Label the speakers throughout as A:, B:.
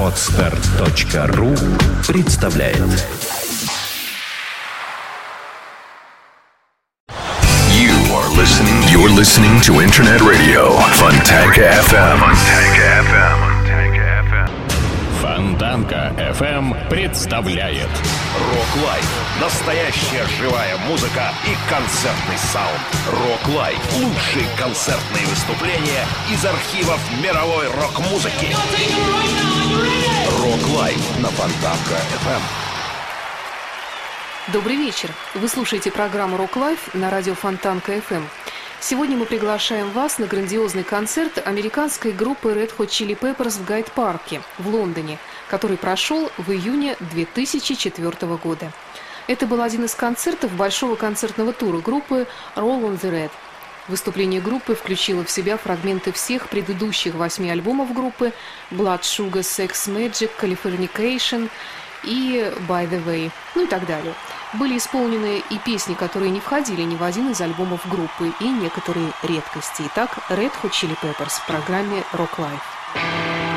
A: Отстар.ру представляет
B: You are listening. You're listening to Internet Radio Fontanka FM. Fontanka FM.
C: Фонтанка FM представляет
D: Rock Live. Настоящая живая музыка и концертный саунд. Rock Live. Лучшие концертные выступления из архивов мировой рок-музыки. Rock Live на Фонтанка FM.
E: Добрый вечер. Вы слушаете программу «Rock Live» на радио Фонтанка FM. Сегодня мы приглашаем вас на грандиозный концерт американской группы Red Hot Chili Peppers в Гайд-парке в Лондоне, который прошел в июне 2004 года. Это был один из концертов большого концертного тура группы Roll on the Red. Выступление группы включило в себя фрагменты всех предыдущих восьми альбомов группы Blood Sugar Sex Magic, Californication и By the Way, ну и так далее. Были исполнены и песни, которые не входили ни в один из альбомов группы, и некоторые редкости. Итак, Red Hot Chili Peppers в программе Rock Life.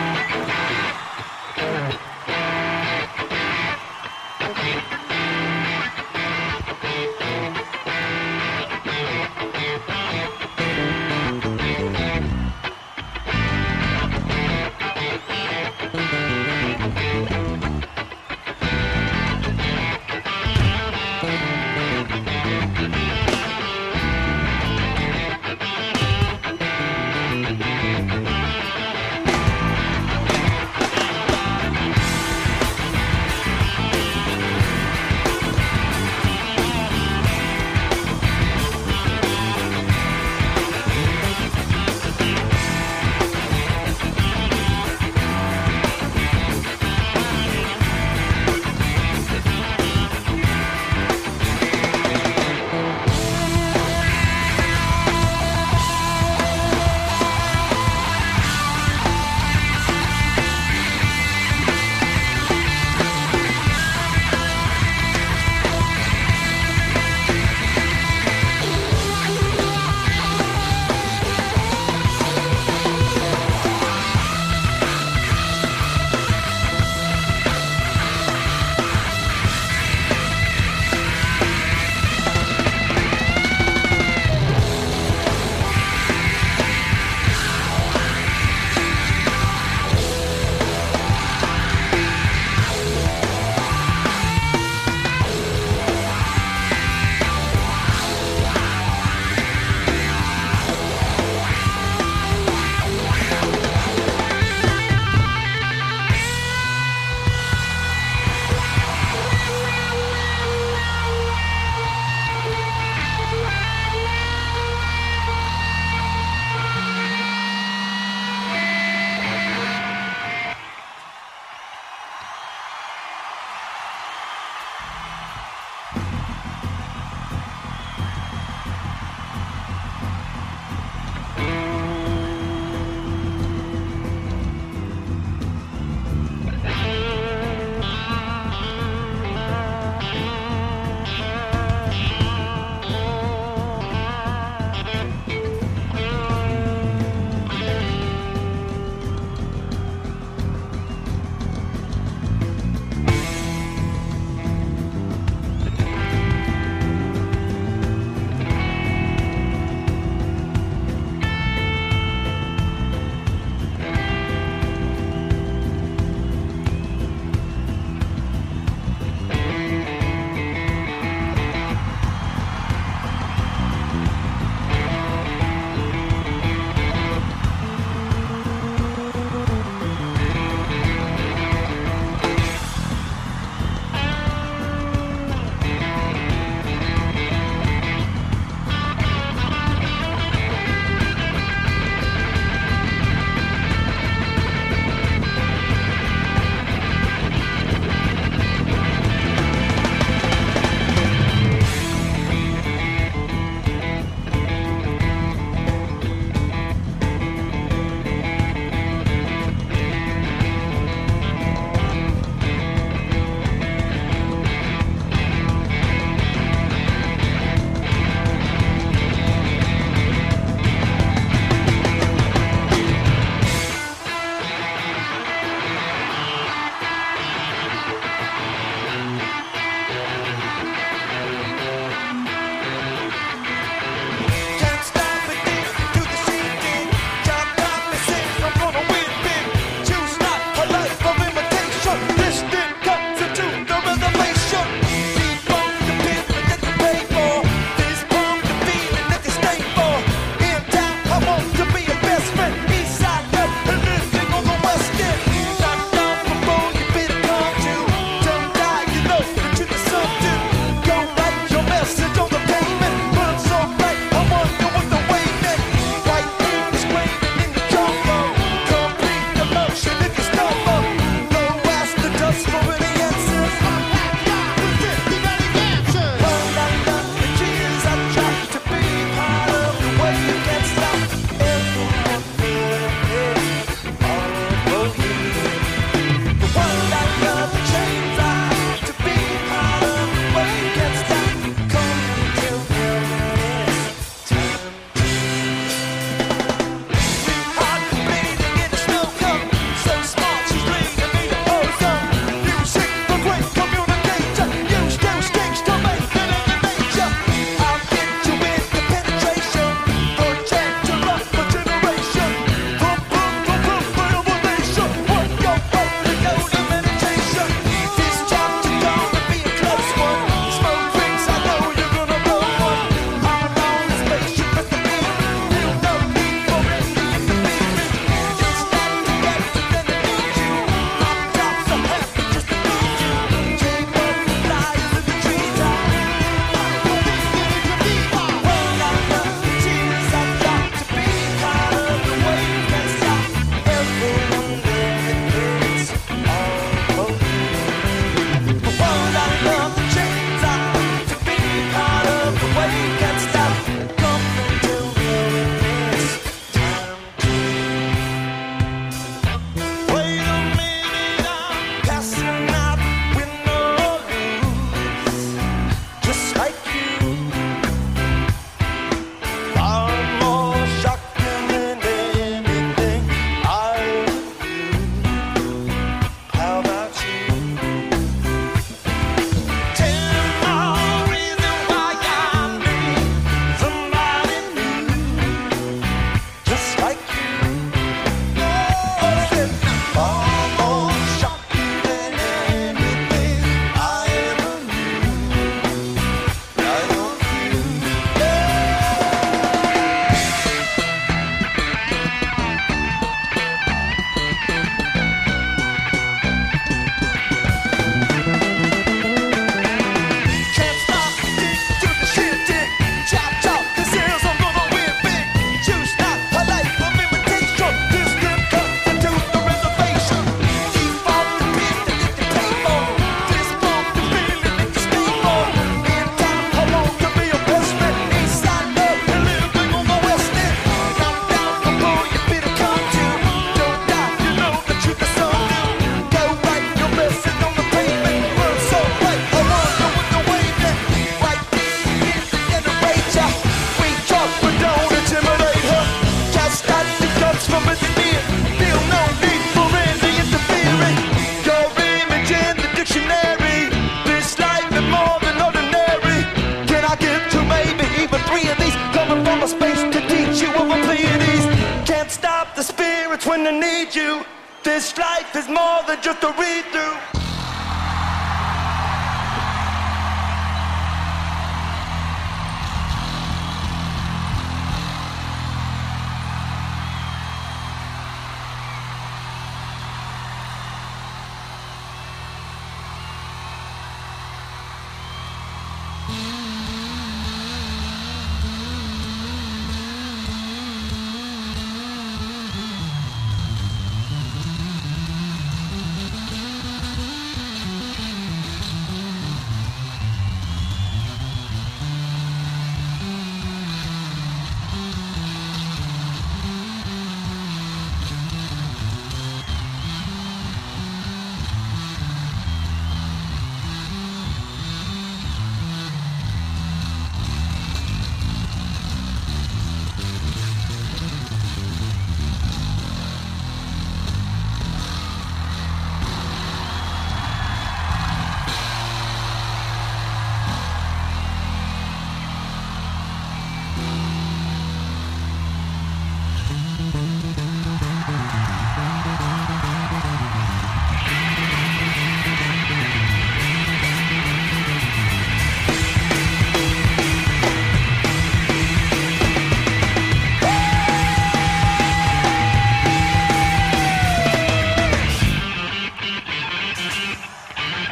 F: All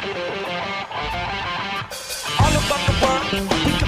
F: about the world.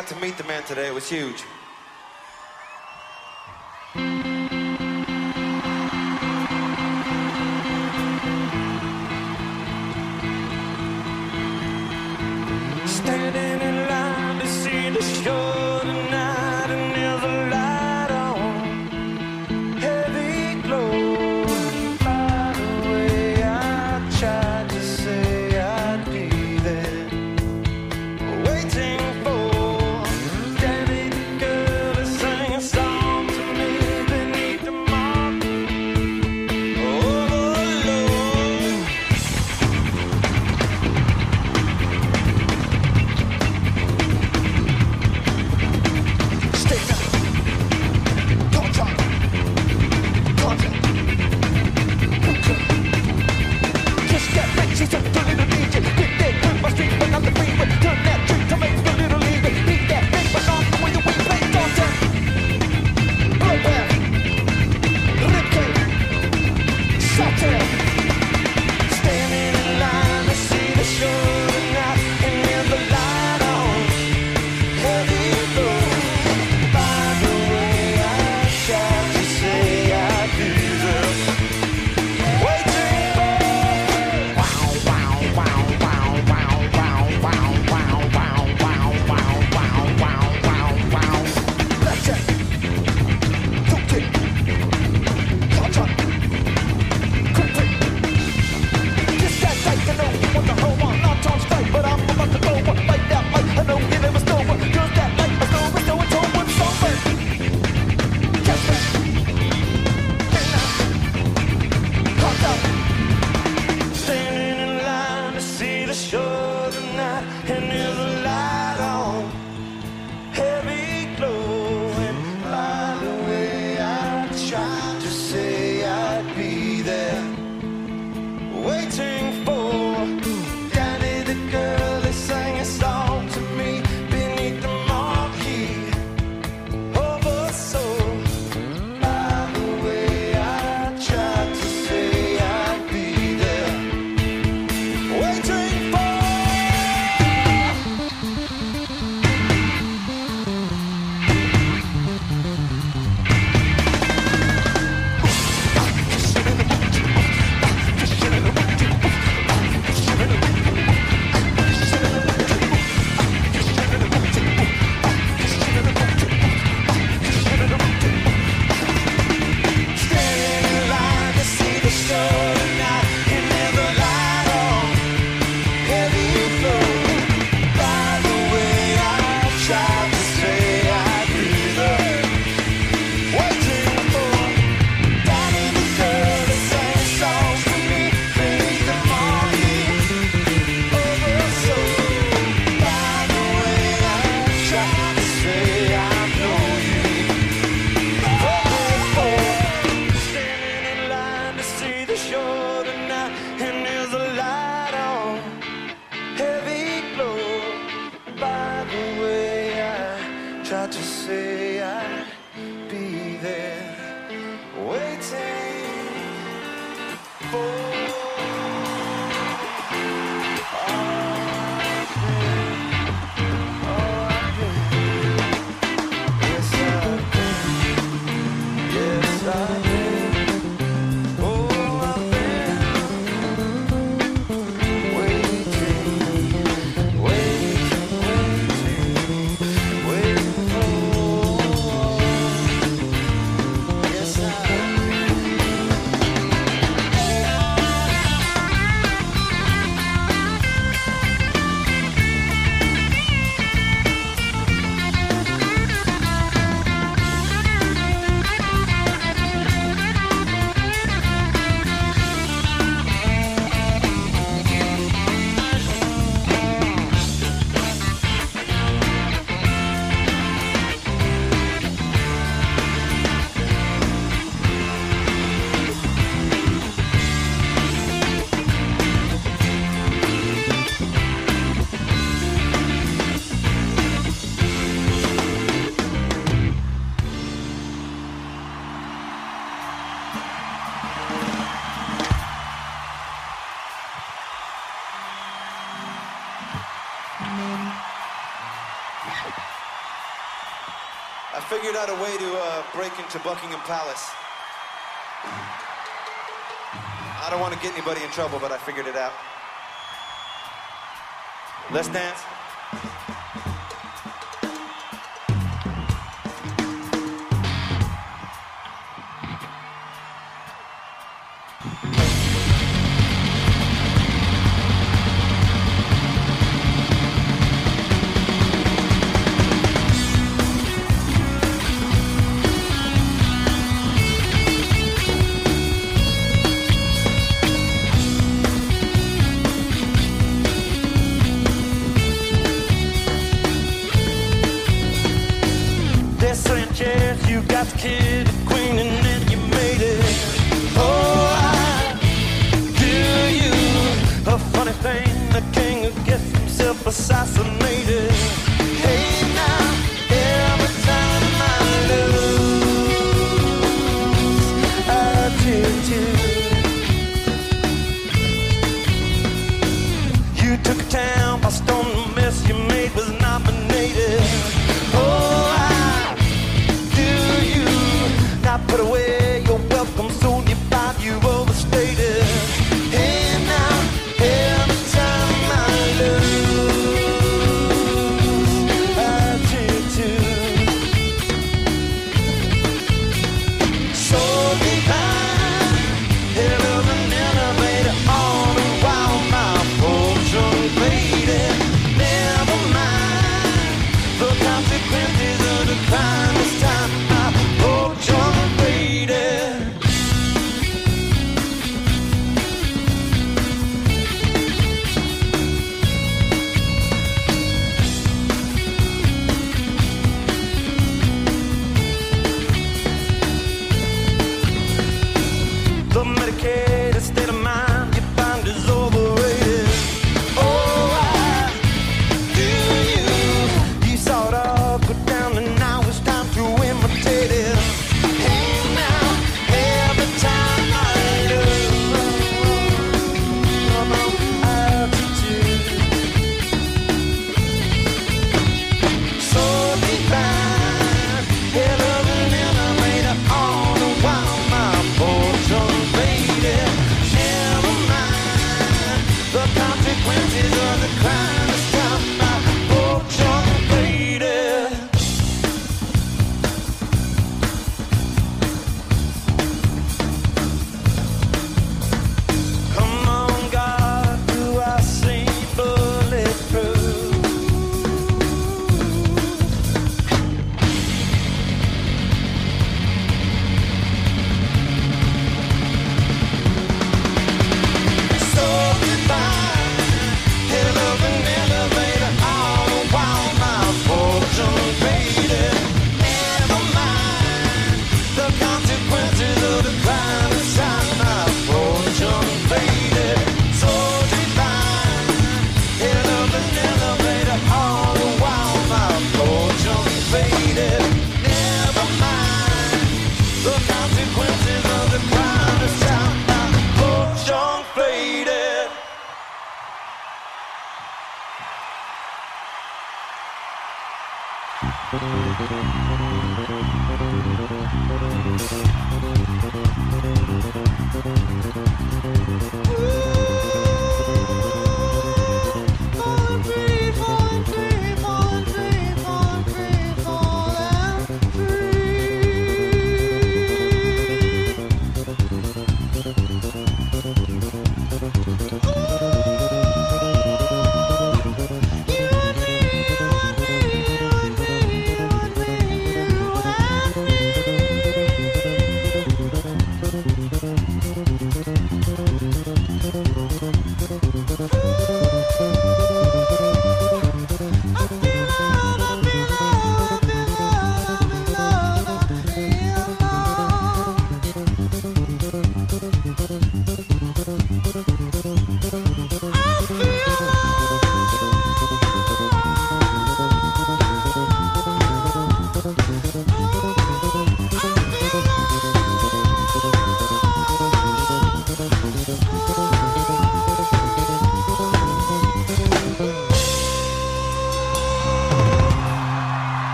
F: Got to meet the man today. It was huge. to Buckingham Palace. I don't want to get anybody in trouble, but I figured it out. Let's dance.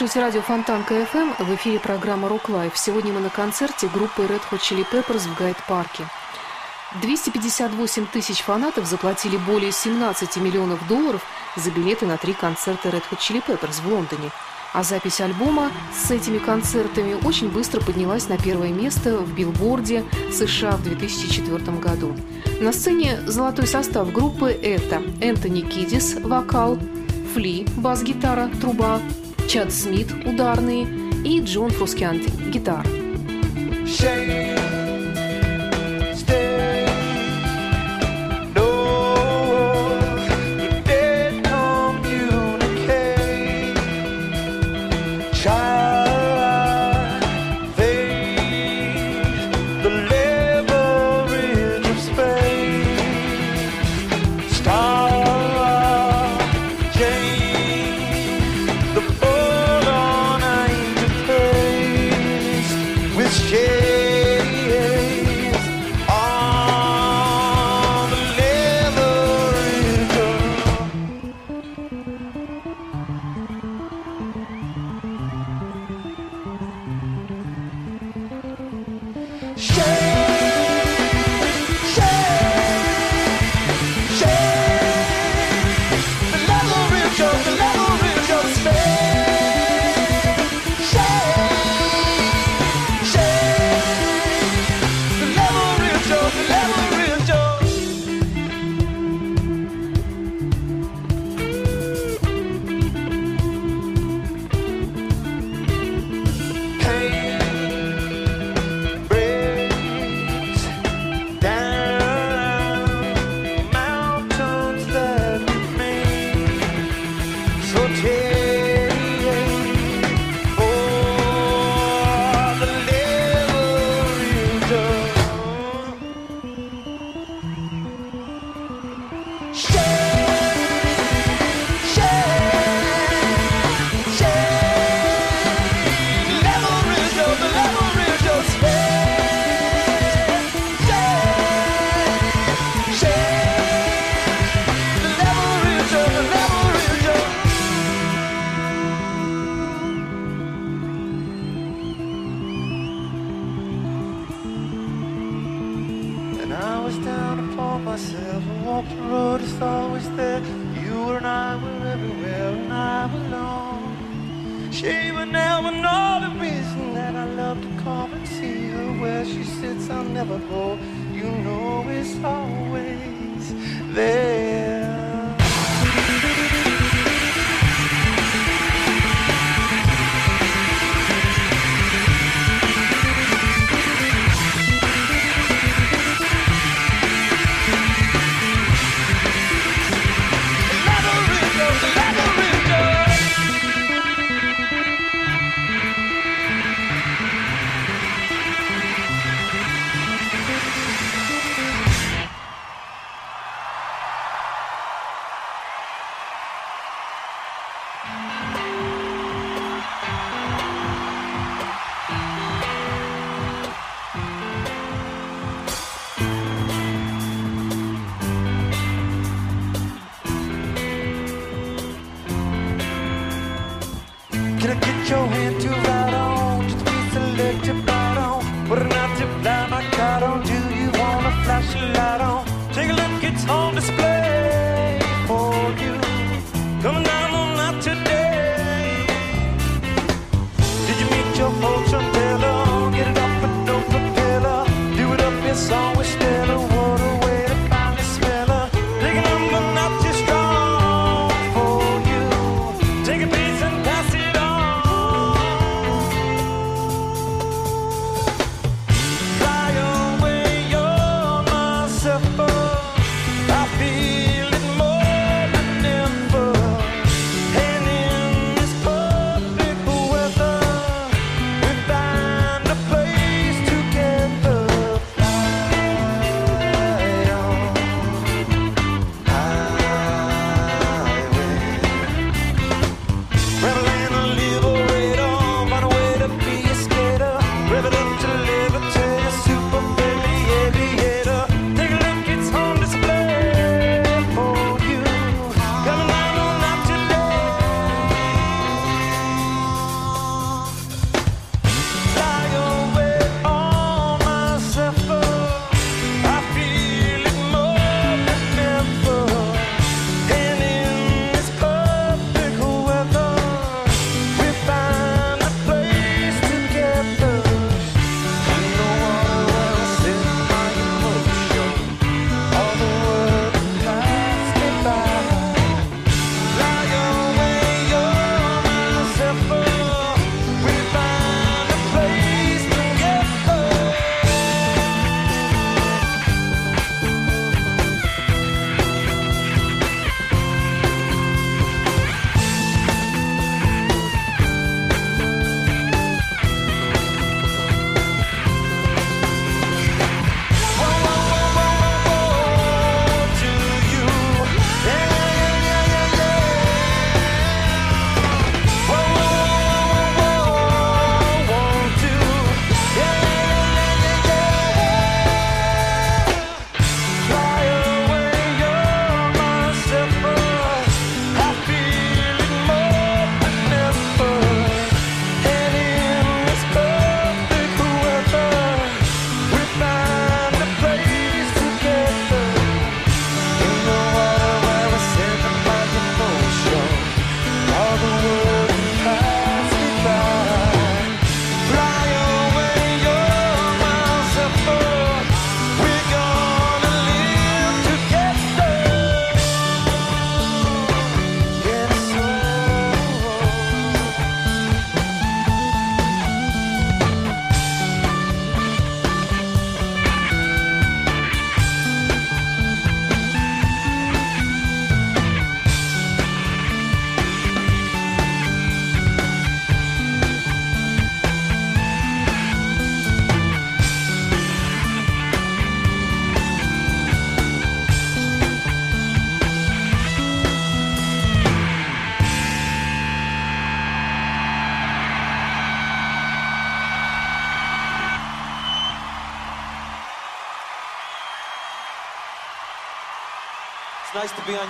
F: слушаете радио Фонтанка FM. В эфире программа Rock Live». Сегодня мы на концерте группы Red Hot Chili Peppers в Гайд-парке. 258 тысяч фанатов заплатили более 17 миллионов долларов за билеты на три концерта Red Hot Chili Peppers в Лондоне. А запись альбома с этими концертами очень быстро поднялась на первое место в Билборде США в 2004 году. На сцене золотой состав группы это Энтони Кидис – вокал, Фли – бас-гитара, труба, Чад Смит – ударные и Джон Фрускианти – гитара. Shake.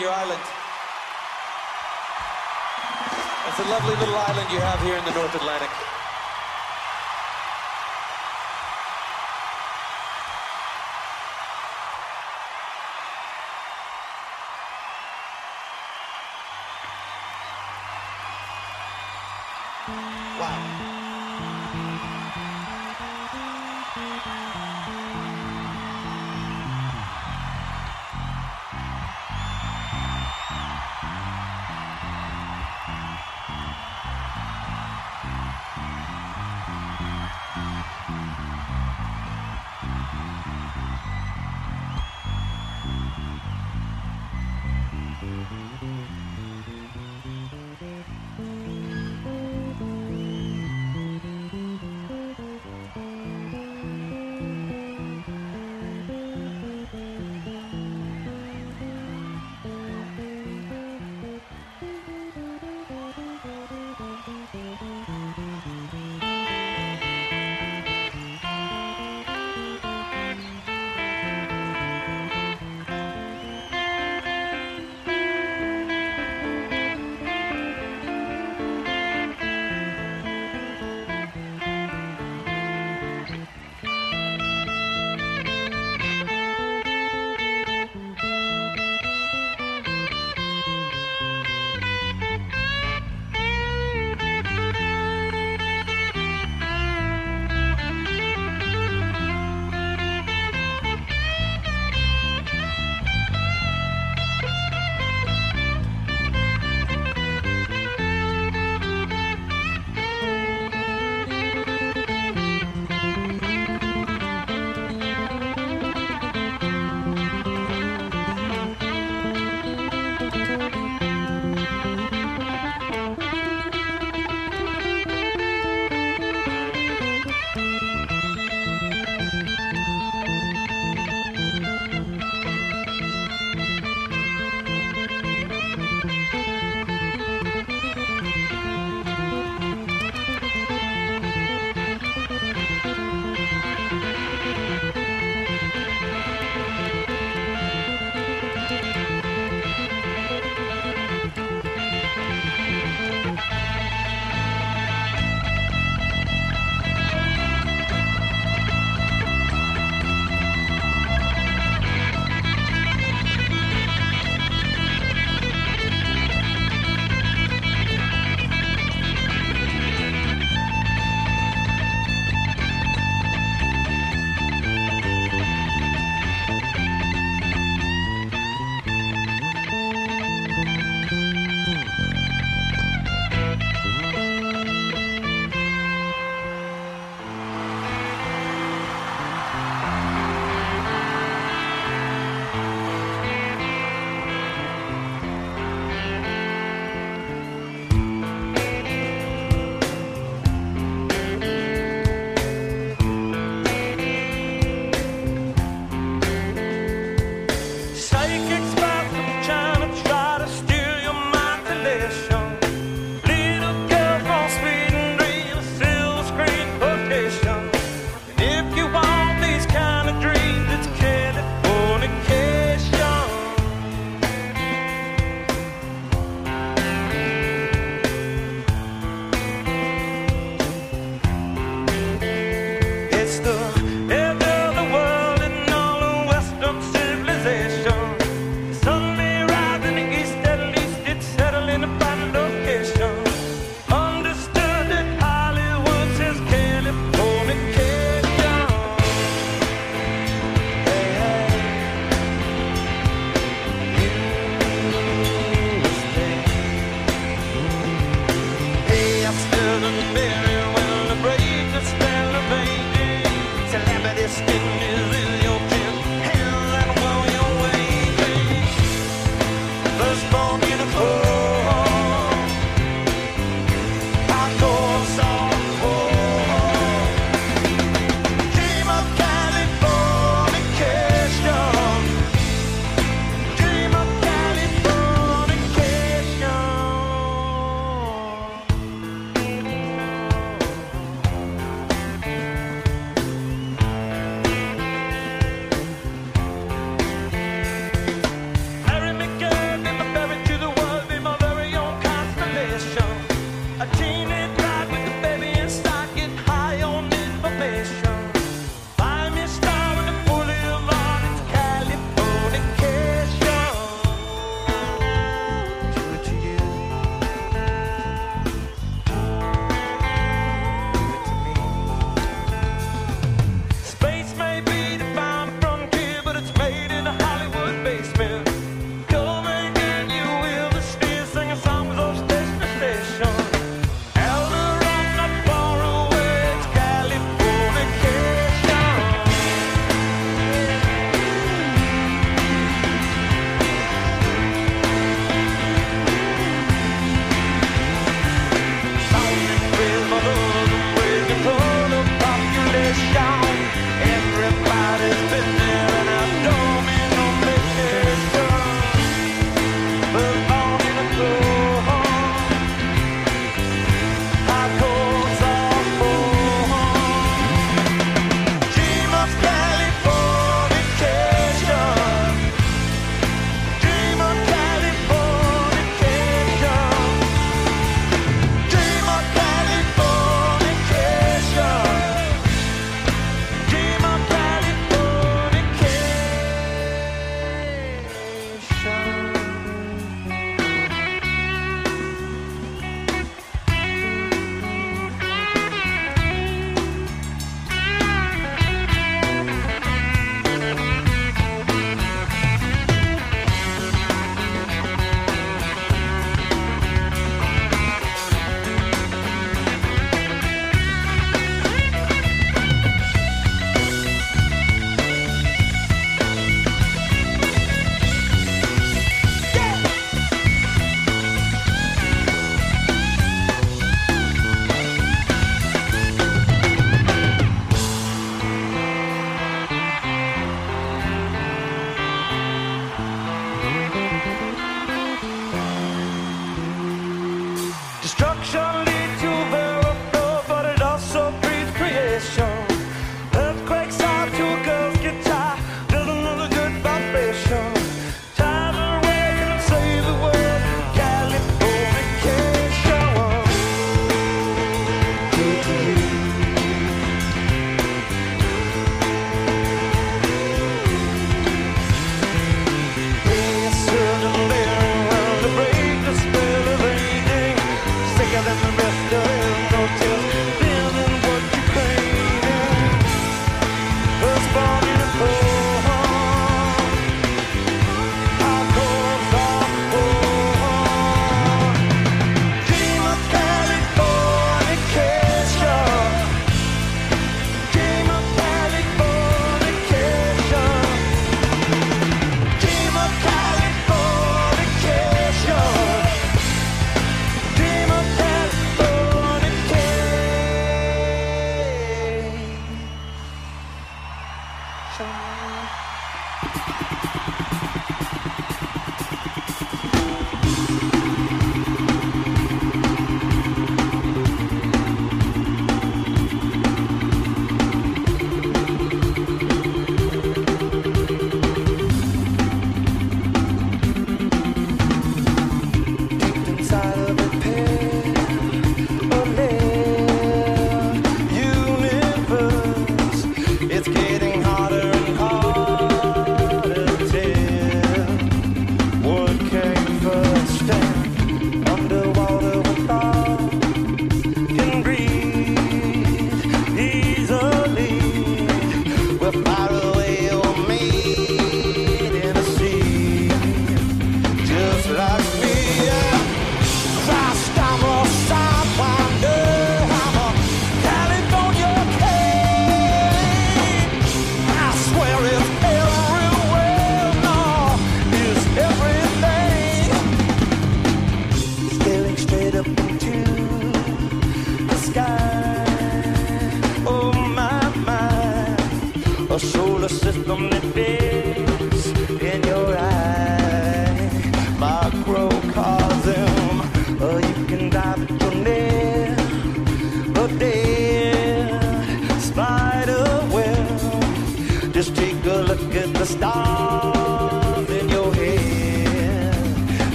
F: Your
G: Island.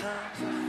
F: time.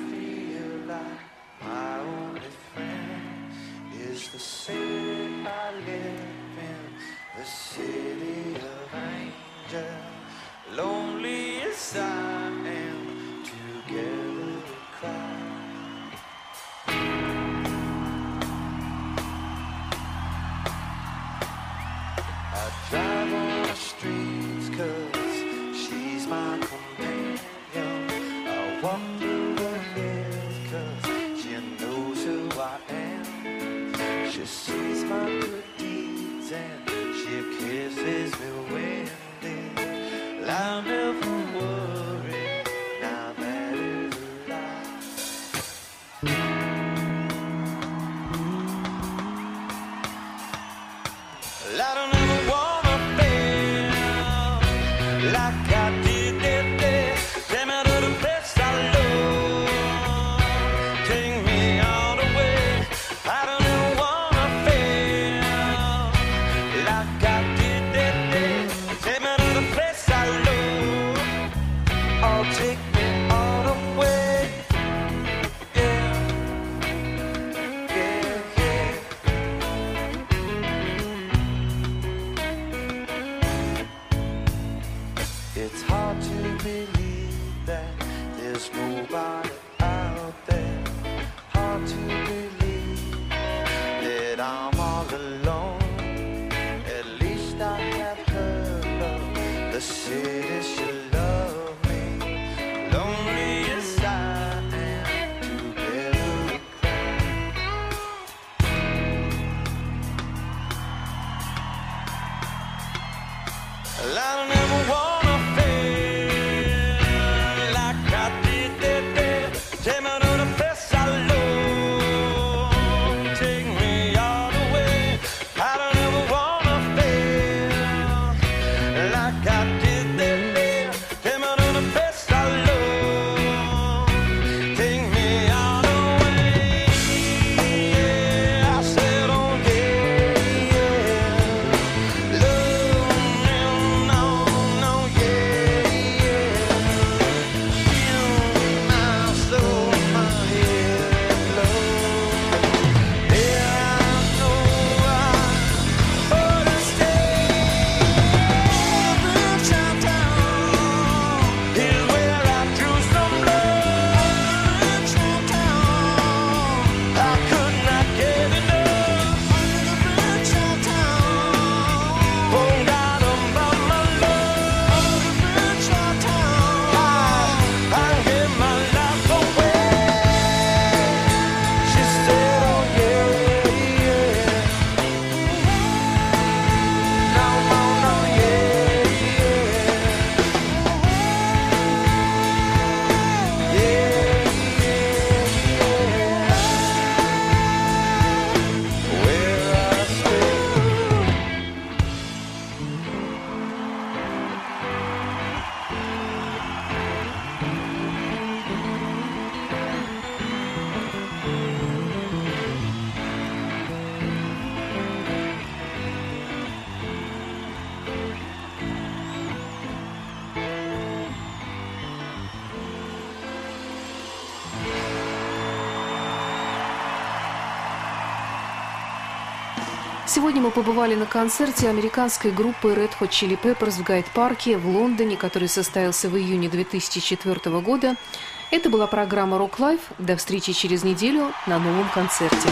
F: побывали на концерте американской группы Red Hot Chili Peppers в Гайд-парке в Лондоне, который состоялся в июне 2004 года. Это была программа Rock Live». До встречи через неделю на новом концерте.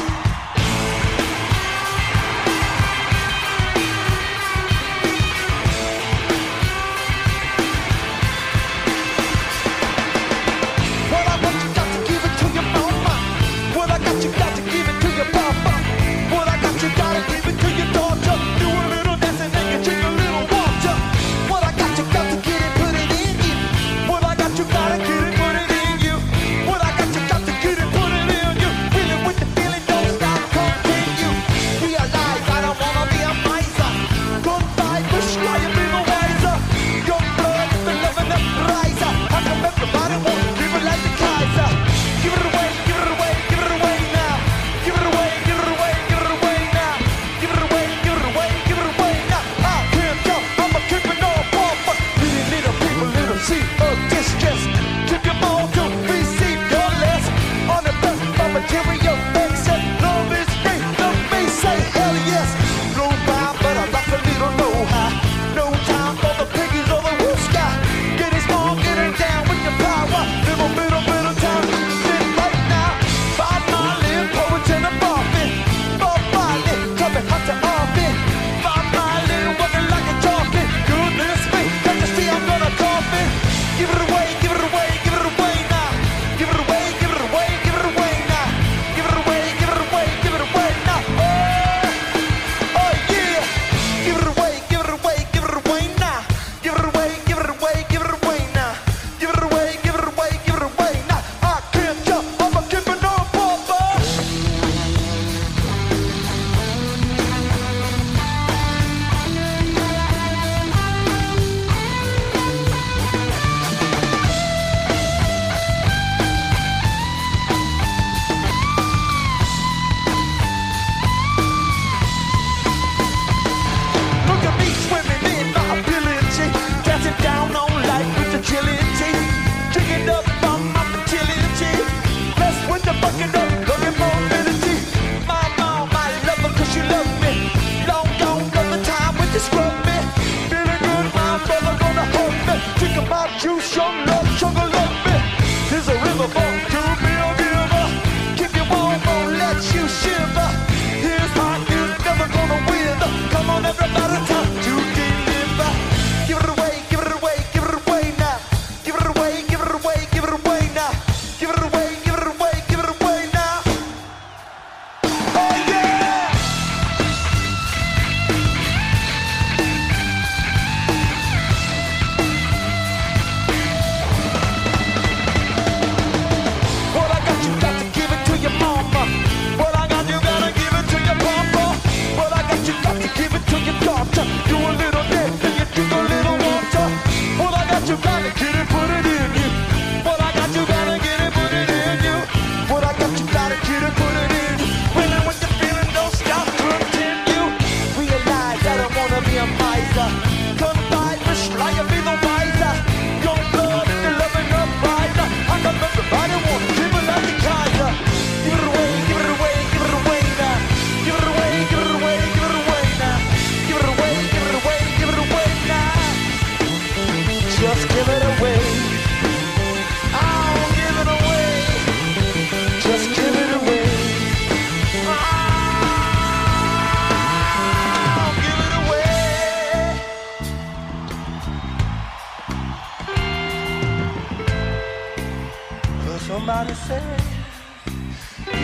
F: Somebody say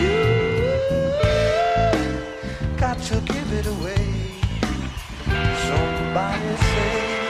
F: you got to give it away. Somebody
B: say.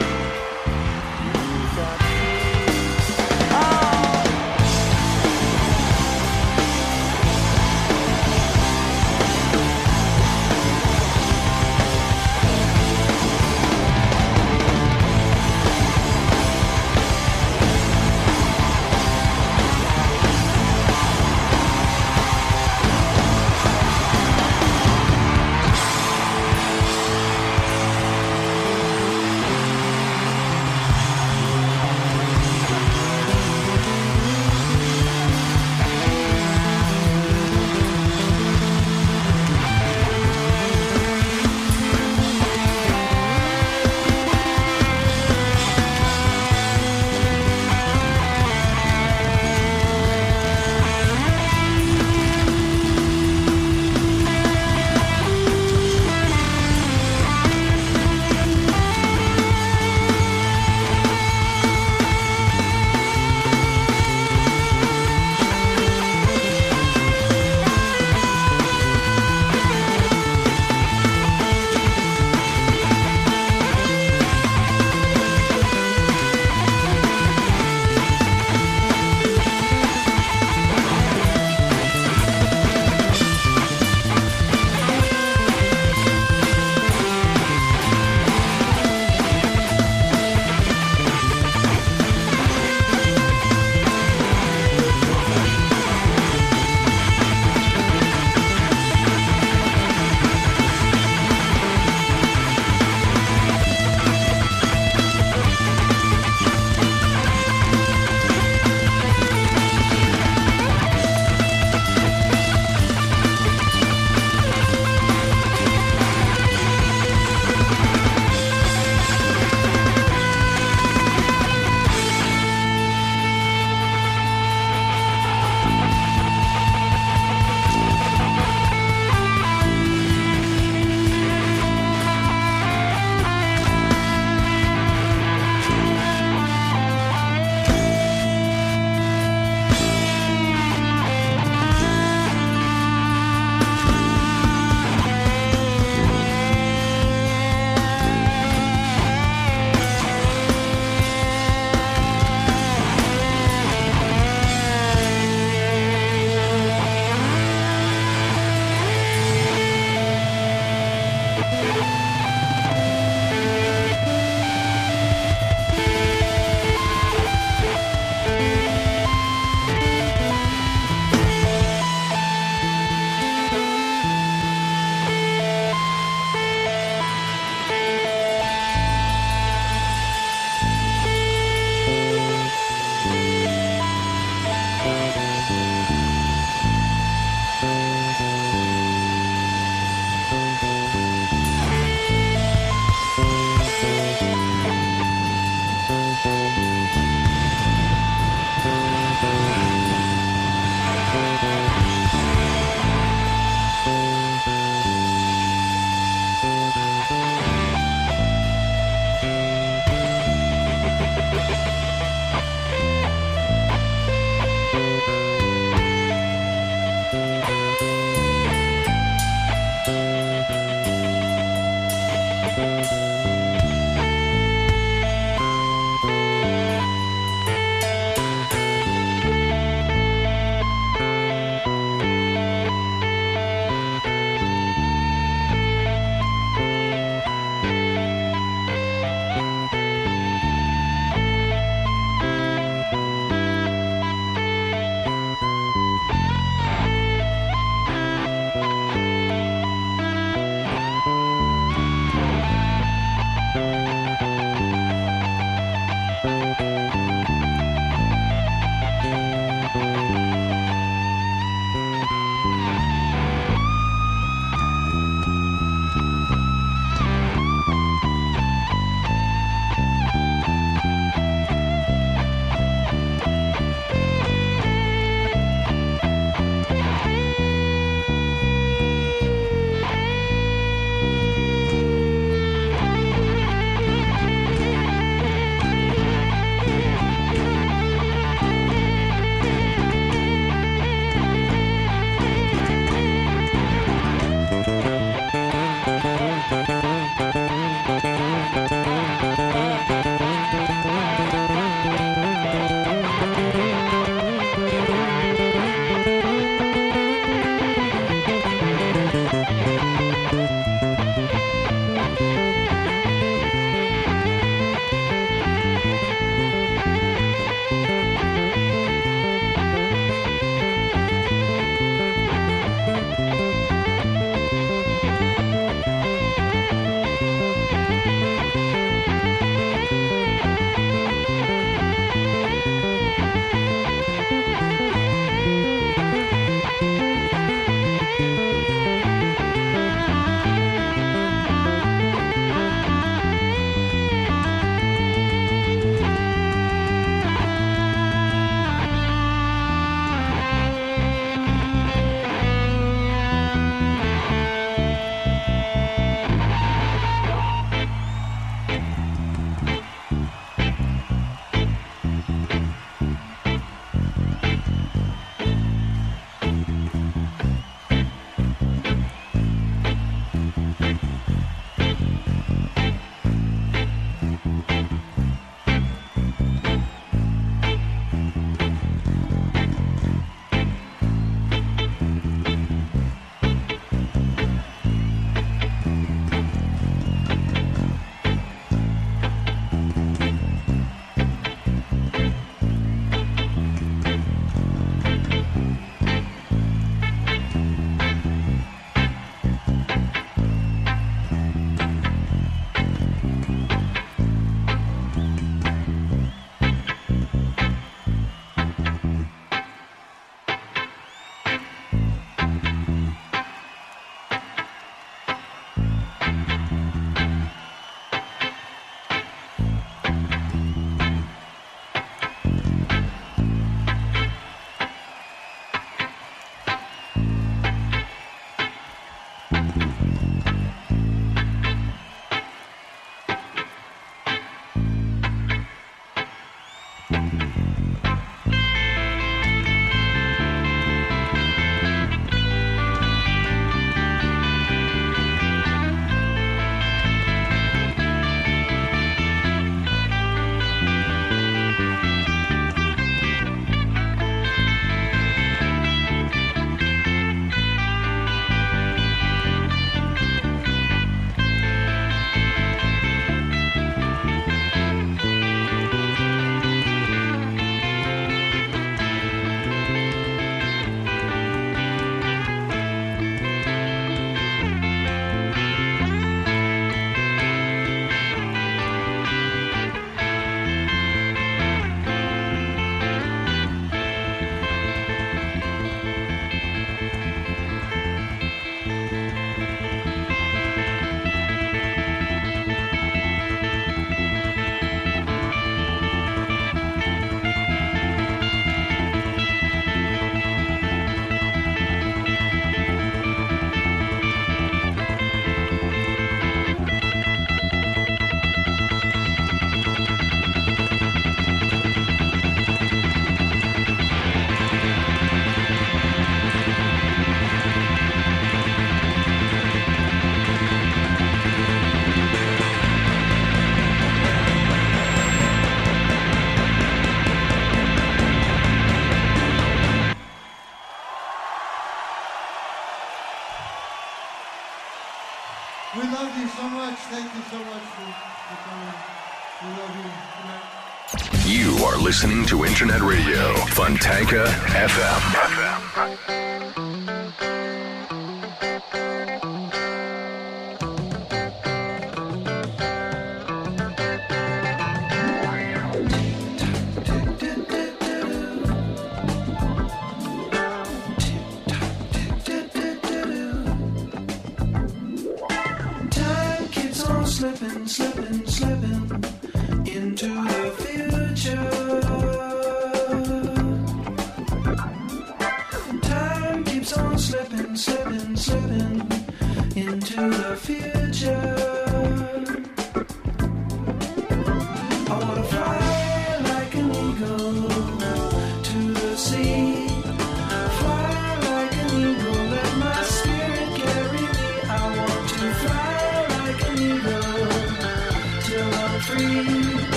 B: Listening to Internet Radio, Fontanka FM.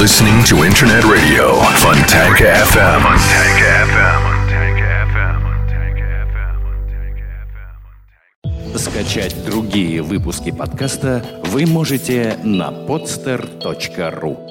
A: Listening. To Internet Radio. Fontanka FM.
D: Скачать другие выпуски подкаста вы можете на podster.ru